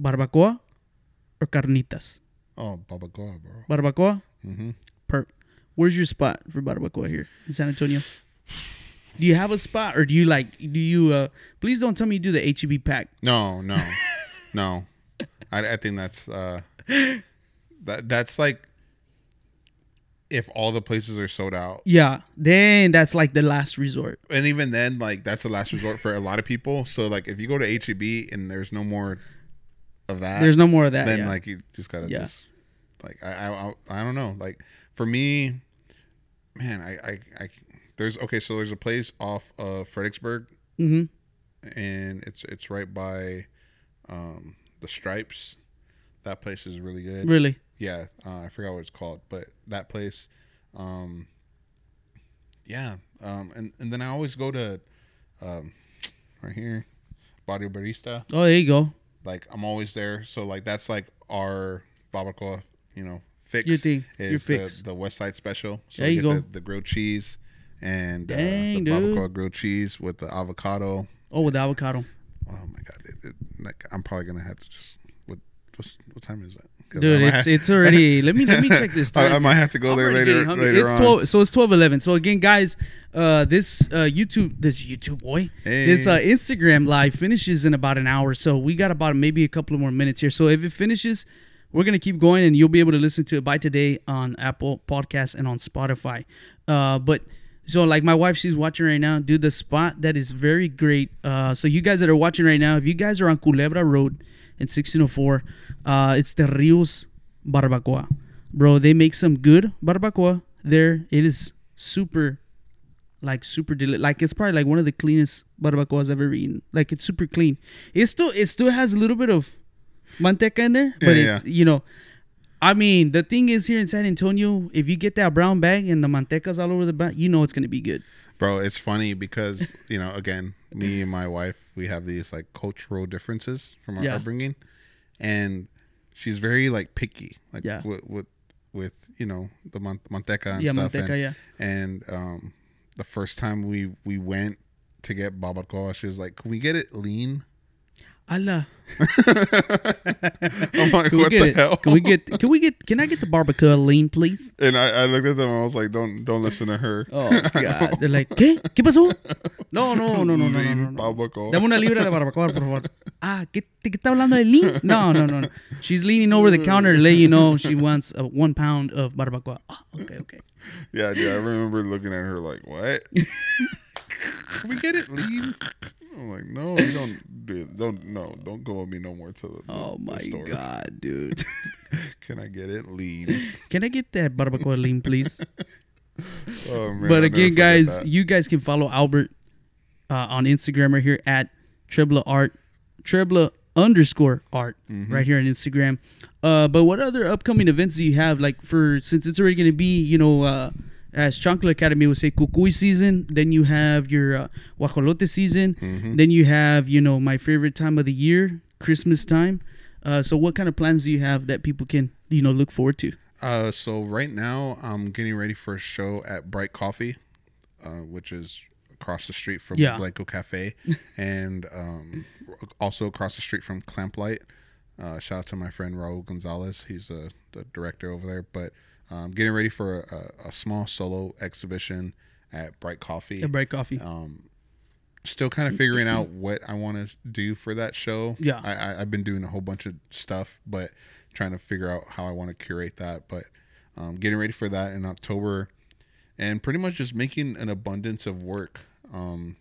barbacoa or carnitas. oh babacoa bro Barbacoa. mm-hmm. Per. Where's your spot for barbacoa here in San Antonio? Do you have a spot, or do you like? Do you? uh Please don't tell me you do the HEB pack. no no no I, I think that's uh that that's like if all the places are sold out Yeah, then that's like the last resort. and even then like that's the last resort for a lot of people so like if you go to heb and there's no more of that There's no more of that. then yeah. like you just gotta Yeah. just like I, I I I don't know like for me, man I I, I there's okay so there's a place off of Fredericksburg Mhm. and it's it's right by um the Stripes That place is really good. Really? Yeah, uh, I forgot what it's called, but that place, um, yeah, um, and and then I always go to, um, right here, Barrio Barista. Oh, there you go. Like I'm always there, so like that's like our barbacoa, you know, fix. Your thing, your is fix. The, the West Side Special. So There you get go. The, the grilled cheese and uh, Dang, the dude. barbacoa grilled cheese with the avocado. Oh, with the avocado. Oh my god, it, it, like, I'm probably gonna have to just what what's, what time is it? I Dude, it's have- it's already. let me let me check this I, time. I might have to go I'm there later later it's on. 12 so it's 12 11 so again guys uh this uh youtube this youtube boy this uh instagram live finishes in about an hour. So we got about maybe a couple of more minutes here. So if it finishes we're gonna keep going and you'll be able to listen to it by today on apple Podcasts and on spotify. Uh but so like my wife she's watching right now. Dude the spot that is very great. Uh so you guys that are watching right now if you guys are on culebra road in 1604 uh it's the rios barbacoa bro they make some good barbacoa there it is super like super deli- like it's probably like one of the cleanest barbacoas I've ever eaten. Like it's super clean. It still it still has a little bit of manteca in there, but Yeah, it's you know, I mean the thing is here in San Antonio, if you get that brown bag and the manteca's all over the bag, you know it's gonna be good. Bro, it's funny because you know, again, me and my wife, we have these like cultural differences from our Yeah. upbringing, and she's very like picky, like Yeah. with with, with you know the man- manteca and yeah, stuff. manteca, and, yeah. and um, the first time we we went to get barbacoa, she was like, "Can we get it lean?" Allah. I'm like, Can "What the it? hell?" Can we get can we get can I get the barbacoa lean, please? And I, I looked at them and I was like, "Don't don't listen to her." Oh god. They're like, ¿qué? ¿Qué pasó? No, no, no, no, no, no, no, no. barbacoa. Dame una libra de barbacoa, por favor. Ah, ¿qué, ¿qué está hablando de lean? No, no, no, no. She's leaning over the counter to let you know she wants a one pound of barbacoa. Oh, okay, okay. Yeah, dude, I remember looking at her like, "What? Can we get it lean?" I'm like, "No, you don't. Dude, don't no, don't go with me no more to the, the, Oh the my store. god, dude. Can I get it lean?" Can I get that barbacoa lean, please? Oh man! but I'll again, guys, that. you guys can follow Albert uh, on Instagram right here at Trebla Art, Trebla underscore Art Mm-hmm. right here on Instagram. Uh, but what other upcoming events do you have? Like for since it's already going to be, you know, uh, as Chancla Academy would say, Cucuy season. Then you have your uh, Guajolote season. Mm-hmm. Then you have, you know, my favorite time of the year, Christmas time. Uh, so what kind of plans do you have that people can, you know, look forward to? Uh, so right now I'm getting ready for a show at Bright Coffee, uh, which is across the street from Yeah. Blanco Cafe, and um, also across the street from Clamplight. Uh, shout out to my friend Raul Gonzalez. He's uh, the director over there. But um, getting ready for a, a small solo exhibition at Bright Coffee. A bright coffee. Um, still kind of figuring out what I want to do for that show. Yeah. I, I, I've been doing a whole bunch of stuff, but trying to figure out how I want to curate that. But um, getting ready for that in October, and pretty much just making an abundance of work. Um,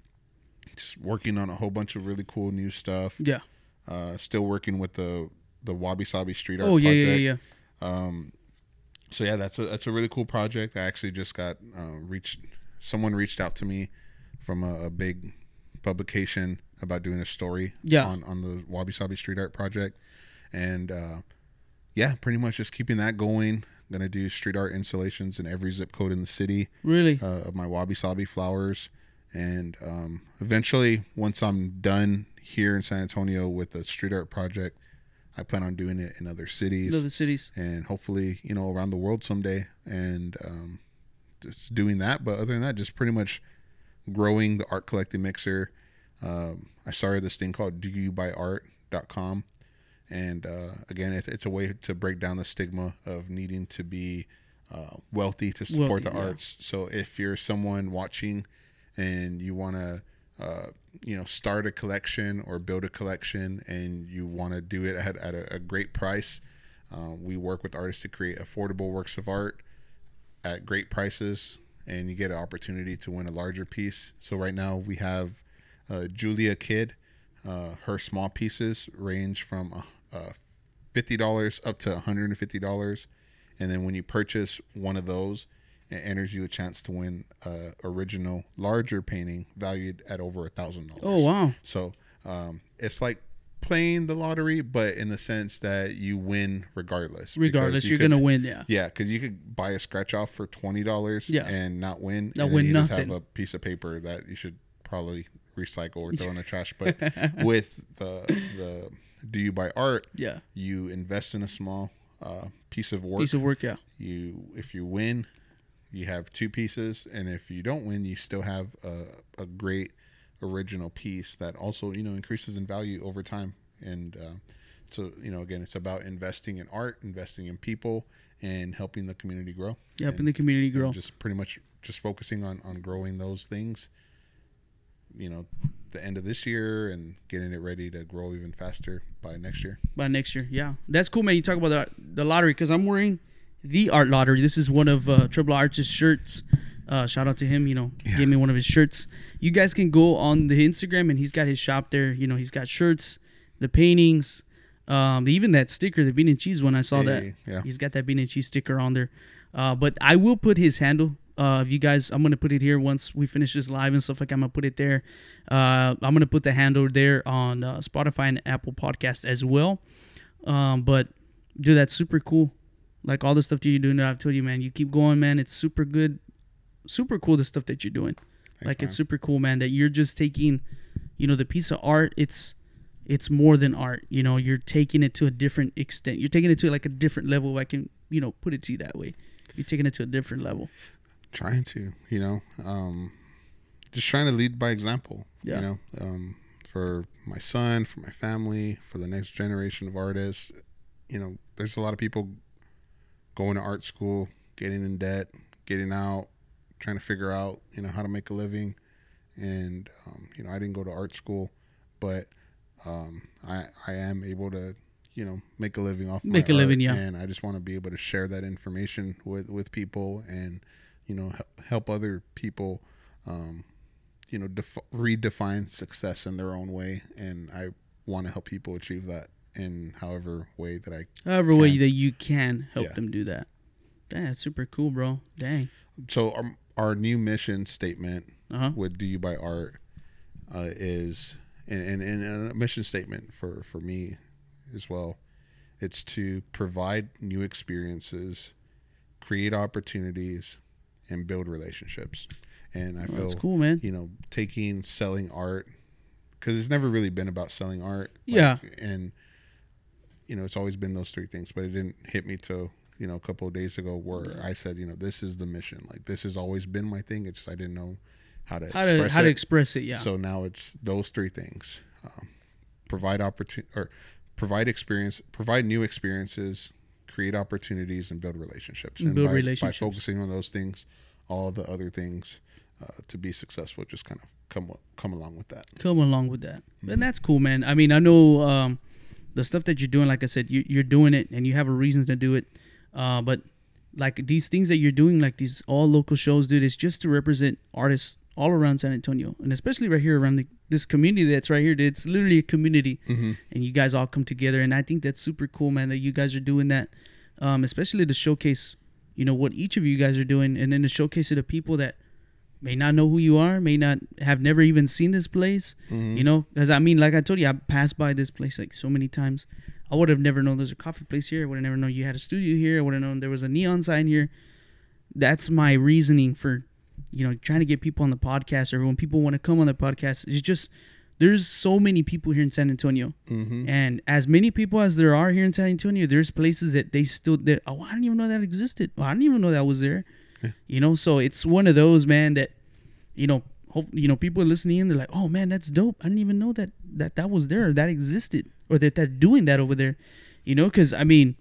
just working on a whole bunch of really cool new stuff. yeah. Uh, still working with the the Wabi Sabi Street Art Oh yeah, project. yeah, yeah, yeah. Um, so yeah, that's a that's a really cool project. I actually just got uh, reached. Someone reached out to me from a, a big publication about doing a story Yeah. on on the Wabi Sabi Street Art project, and uh, yeah, pretty much just keeping that going. gonna do street art installations in every zip code in the city Really? uh, of my wabi sabi flowers. And um, eventually, once I'm done here in San Antonio with the street art project, I plan on doing it in other cities Other cities. and hopefully, you know, around the world someday. And um, just doing that. But other than that, just pretty much growing the art collecting mixer. Um, I started this thing called doyoubuyart.com. And uh, again, it's, it's a way to break down the stigma of needing to be uh, wealthy to support Wealthy, the yeah. arts. So if you're someone watching and you want to, uh, you know, start a collection or build a collection and you want to do it at, at a, a great price, uh, we work with artists to create affordable works of art at great prices and you get an opportunity to win a larger piece. So right now we have uh, Julia Kidd. Uh, her small pieces range from uh, uh, $50 up to $150. And then when you purchase one of those, it enters you a chance to win a original larger painting valued at over a thousand dollars. Oh wow. So um, it's like playing the lottery, but in the sense that you win regardless. Regardless, you you're could- gonna win. Yeah. Yeah, because you could buy a scratch off for twenty dollars Yeah. and not win. Not and win you Just nothing. have a piece of paper that you should probably recycle or throw in the trash. But with the the do you buy art? Yeah. You invest in a small uh, piece of work. Piece of work. Yeah. you if you win, you have two pieces, and if you don't win, you still have a, a great original piece that also you know increases in value over time. And uh, so you know again, it's about investing in art, investing in people, and helping the community grow. Helping the community grow. Just pretty much just focusing on on growing those things. You know, the end of this year and getting it ready to grow even faster by next year. by next year. Yeah, that's cool, man. You talk about the the lottery because I'm wearing the art lottery. This is one of uh, Trebla Art's shirts. Uh, shout out to him. You know, he gave me one of his shirts. You guys can go on the Instagram and he's got his shop there. You know, he's got shirts, the paintings, um, even that sticker, the bean and cheese one. I saw that. Yeah. He's got that bean and cheese sticker on there. Uh, but I will put his handle. Uh, if you guys, I'm gonna put it here once we finish this live and stuff like. I'm gonna put it there. Uh, I'm gonna put the handle there on uh, Spotify and Apple Podcast as well. Um, but dude, that's super cool. Like all the stuff that you're doing, that I've told you, man. You keep going, man. It's super good, super cool. The stuff that you're doing, like it's super cool, man. That you're just taking, you know, the piece of art. It's it's more than art. You know, you're taking it to a different extent. You're taking it to like a different level. I can, you know, put it to you that way. You're taking it to a different level. trying to you know um just trying to lead by example Yeah. you know um for my son for my family for the next generation of artists you know there's a lot of people going to art school getting in debt getting out trying to figure out you know how to make a living. And um, you know i didn't go to art school but um, I, I am able to you know make a living off Make a living, yeah. and i just want to be able to share that information with with people and you know hel- help other people um, you know def- redefine success in their own way. And i want to help people achieve that in however way that i However way that you can help Yeah. them do that. Dang, that's super cool, bro. Dang. so our, our new mission statement Uh huh. with do you buy art uh, is and, and, and a mission statement for for me as well it's to provide new experiences create opportunities and build relationships and i feel That's cool, man. you know taking selling art because it's never really been about selling art like, Yeah. and you know it's always been those three things but it didn't hit me till you know a couple of days ago where i said you know this is the mission like this has always been my thing it's just i didn't know how to How to express how it to express it? Yeah. so now it's those three things um, provide opportunity or provide experience provide new experiences create opportunities and build relationships And build by, relationships. by focusing on those things all the other things uh, to be successful just kind of come come along with that come along with that. And that's cool, man. I mean, I know um, the stuff that you're doing. Like I said, you, you're doing it, and you have a reason to do it. Uh, but like these things that you're doing, like these all local shows, dude, it's just to represent artists all around San Antonio, and especially right here around the, this community that's right here. Dude. It's literally a community, and you guys all come together, and I think that's super cool, man. That you guys are doing that, um, especially to showcase, you know, what each of you guys are doing, and then to showcase it to people that may not know who you are, may not have never even seen this place. You know, because I mean, like I told you, I passed by this place like so many times. I would have never known there's a coffee place here. I would have never known you had a studio here. I would have known there was a neon sign here. That's my reasoning for, you know, trying to get people on the podcast or when people want to come on the podcast. It's just there's so many people here in San Antonio, mm-hmm. and as many people as there are here in San Antonio, there's places that they still that oh I didn't even know that existed. Oh, I didn't even know that was there. You know, so it's one of those man that, you know, hope you know people are listening in. They're like, oh man, that's dope. I didn't even know that that that was there, or that existed, or that they're doing that over there. You know, because I mean,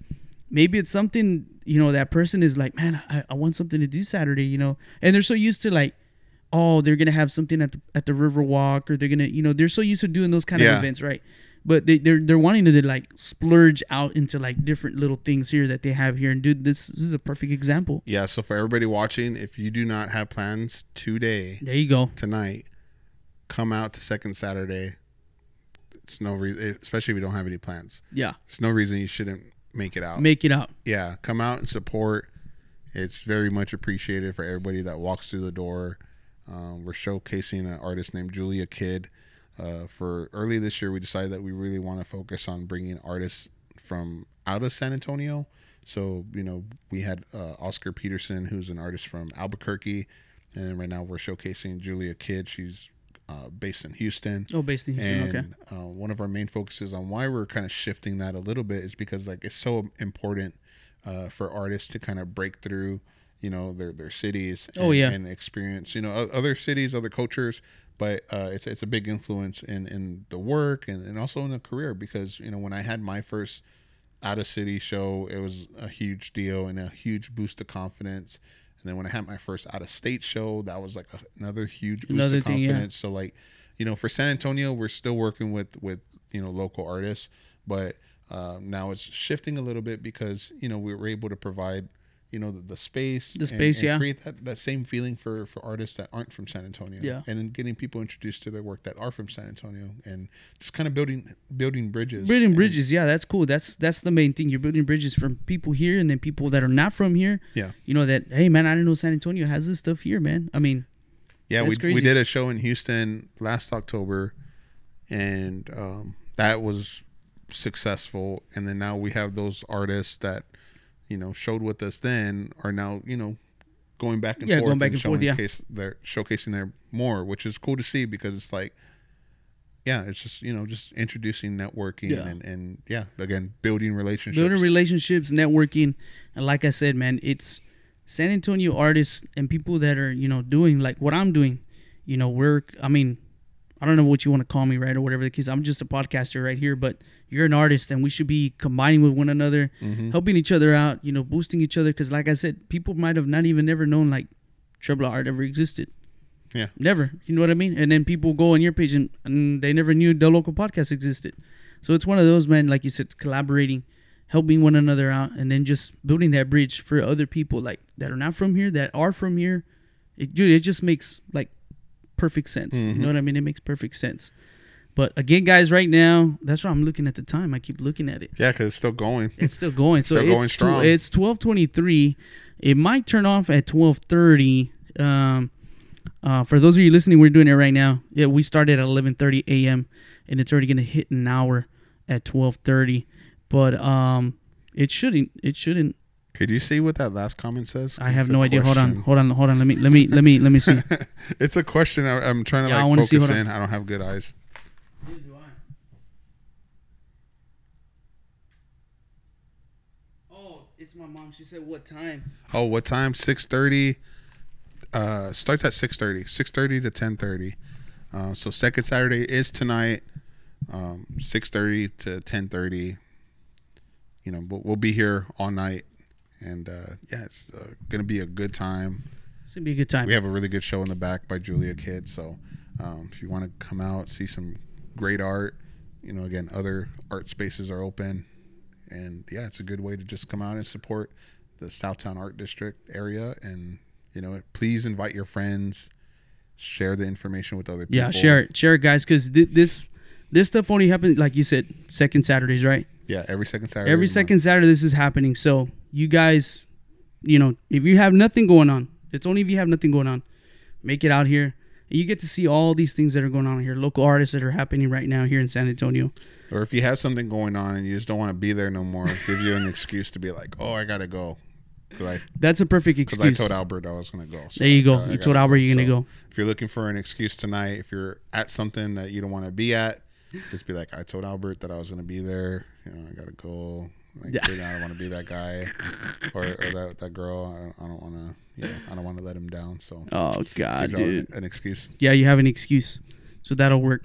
maybe it's something you know that person is like, man, I, I want something to do Saturday. You know, and they're so used to like. Oh, they're gonna have something at the at the river walk, or they're gonna, you know, they're so used to doing those kind of events, right? But they, they're they're wanting to like splurge out into like different little things here that they have here, and dude, this, this is a perfect example. yeah so for everybody watching if you do not have plans today There you go. tonight come out to second saturday it's no reason especially if you don't have any plans Yeah, there's no reason you shouldn't make it out make it out. yeah, come out and support. It's very much appreciated for everybody that walks through the door. Um, we're showcasing an artist named Julia Kidd. Uh, for early this year, we decided that we really want to focus on bringing artists from out of San Antonio. So you know, we had uh, Oscar Peterson, who's an artist from Albuquerque, and right now we're showcasing Julia Kidd. She's uh, based in Houston. Oh, based in Houston. And okay. uh, one of our main focuses on why we're kind of shifting that a little bit is because like it's so important uh, for artists to kind of break through, you know, their their cities. And, Oh, yeah. and experience, you know, other cities, other cultures. But uh, it's it's a big influence in in the work and, and also in the career because you know when I had my first out of city show, it was a huge deal and a huge boost of confidence. And then when I had my first out of state show, that was like a, another huge boost Another of thing, yeah. confidence. So like, you know, for San Antonio, we're still working with with you know local artists, but um, now it's shifting a little bit because you know we were able to provide you know the, the space, The space, and, and yeah. create that, that same feeling for for artists that aren't from San Antonio, Yeah. and then getting people introduced to their work that are from San Antonio, and just kind of building building bridges, Building And- bridges, yeah, that's cool. That's that's the main thing. You're building bridges from people here and then people that are not from here. Yeah. You know that hey man, I didn't know San Antonio has this stuff here, man. I mean, Yeah, we That's we crazy. did a show in Houston last October, and um, that was successful. And then now we have those artists that you know showed with us then are now you know going back and Yeah, forth going back and forth, yeah. they're showcasing their more, which is cool to see because it's like. Yeah, it's just you know just introducing networking Yeah. and and yeah again building relationships. building relationships, networking, and like I said, man, it's San Antonio artists and people that are you know doing like what I'm doing. You know, we're I mean, I don't know what you want to call me, right, or whatever the case. I'm just a podcaster right here, but you're an artist, and we should be combining with one another, Mm-hmm. helping each other out. You know, boosting each other because, like I said, people might have not even never known like Trebla Art ever existed. Yeah. Never. You know what I mean? And then people go on your page and, and they never knew the local podcast existed. So it's one of those, man, like you said, collaborating, helping one another out, and then just building that bridge for other people like that are not from here, that are from here. It, dude, it just makes like perfect sense. You know what I mean? It makes perfect sense. But again, guys, right now, that's why I'm looking at the time. I keep looking at it. Yeah, because it's still going. It's still going. So Still going it's tw- strong. it's twelve twenty three. It might turn off at twelve thirty. Um, uh, for those of you listening, we're doing it right now. Yeah, we started at eleven thirty a.m. and it's already gonna hit an hour at twelve thirty. But um, it shouldn't. It shouldn't. Could you see what that last comment says? I have It's no idea. Hold on. Hold on. Hold on. Let me. Let me. Let me. Let me see. it's a question. I, I'm trying to Yeah, I like see, focus on. in. I don't have good eyes. Oh, it's my mom. She said, "What time?" Oh, what time? Six thirty. Uh, starts at six thirty. Six thirty to ten thirty. Uh, so second Saturday is tonight. Um, six thirty to ten thirty. You know, we'll be here all night, and uh, yeah, it's uh, gonna be a good time. It's gonna be a good time. We have a really good show in the back by Julia Kidd. So um, if you want to come out, see some great art, you know, again, other art spaces are open. And yeah, it's a good way to just come out and support the Southtown Art District area. And, you know, please invite your friends, share the information with other people. Yeah, share it, share it, guys, because th- this this stuff only happens like you said, second Saturdays, right? Yeah, every second Saturday. Every the month. second Saturday, this is happening. So you guys, you know, if you have nothing going on, it's only if you have nothing going on, make it out here. And you get to see all these things that are going on here, local artists that are happening right now here in San Antonio. Or if you have something going on and you just don't want to be there no more, give you an excuse to be like, oh, I got to go. Because I, That's a perfect 'cause I excuse. told Albert I was going to go. So There you go. I- I You told Albert you're gonna So go. If you're looking for an excuse tonight, if you're at something that you don't want to be at, just be like, I told Albert that I was going to be there. You know, I got to go. Like, Yeah. I don't want to be that guy or, or that, that girl. I don't, I don't want to, know, I don't want to let him down. So oh God, dude. an excuse. yeah, you have an excuse. So that'll work.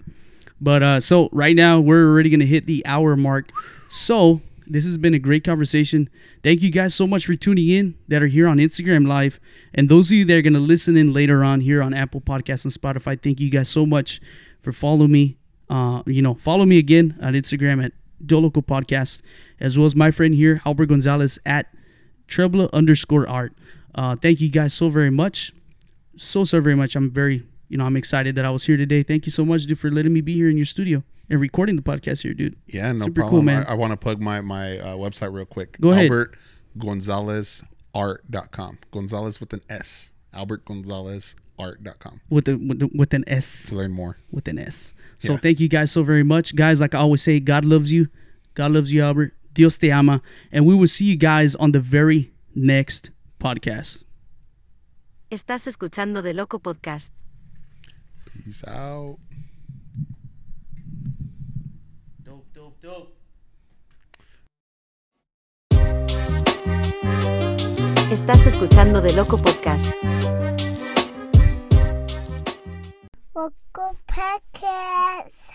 But uh so right now we're already gonna hit the hour mark. So this has been a great conversation. Thank you guys so much for tuning in that are here on Instagram Live. And those of you that are gonna listen in later on here on Apple Podcasts and Spotify, thank you guys so much for following me. Uh, you know, follow me again on Instagram at De Loco Podcast, as well as my friend here, Albert Gonzales at Trebla underscore art. Uh, thank you guys so very much so so very much. I'm very you know I'm excited that I was here today. Thank you so much, dude, for letting me be here in your studio and recording the podcast here, dude. Yeah, no Super problem. cool, man. I, I want to plug my my uh, website real quick. Go ahead. Albert Gonzales Art.com. Gonzales with an S. Albert Gonzales art.com with the with, the, with an S. to learn more. with an S. So Yeah. thank you guys so very much. Guys, like I always say, God loves you. God loves you, Albert. Dios te ama. And we will see you guys on the very next podcast. Estás escuchando De Loco Podcast. Peace out. Dope, dope, dope. Estás escuchando De Loco Podcast. Local Podcast.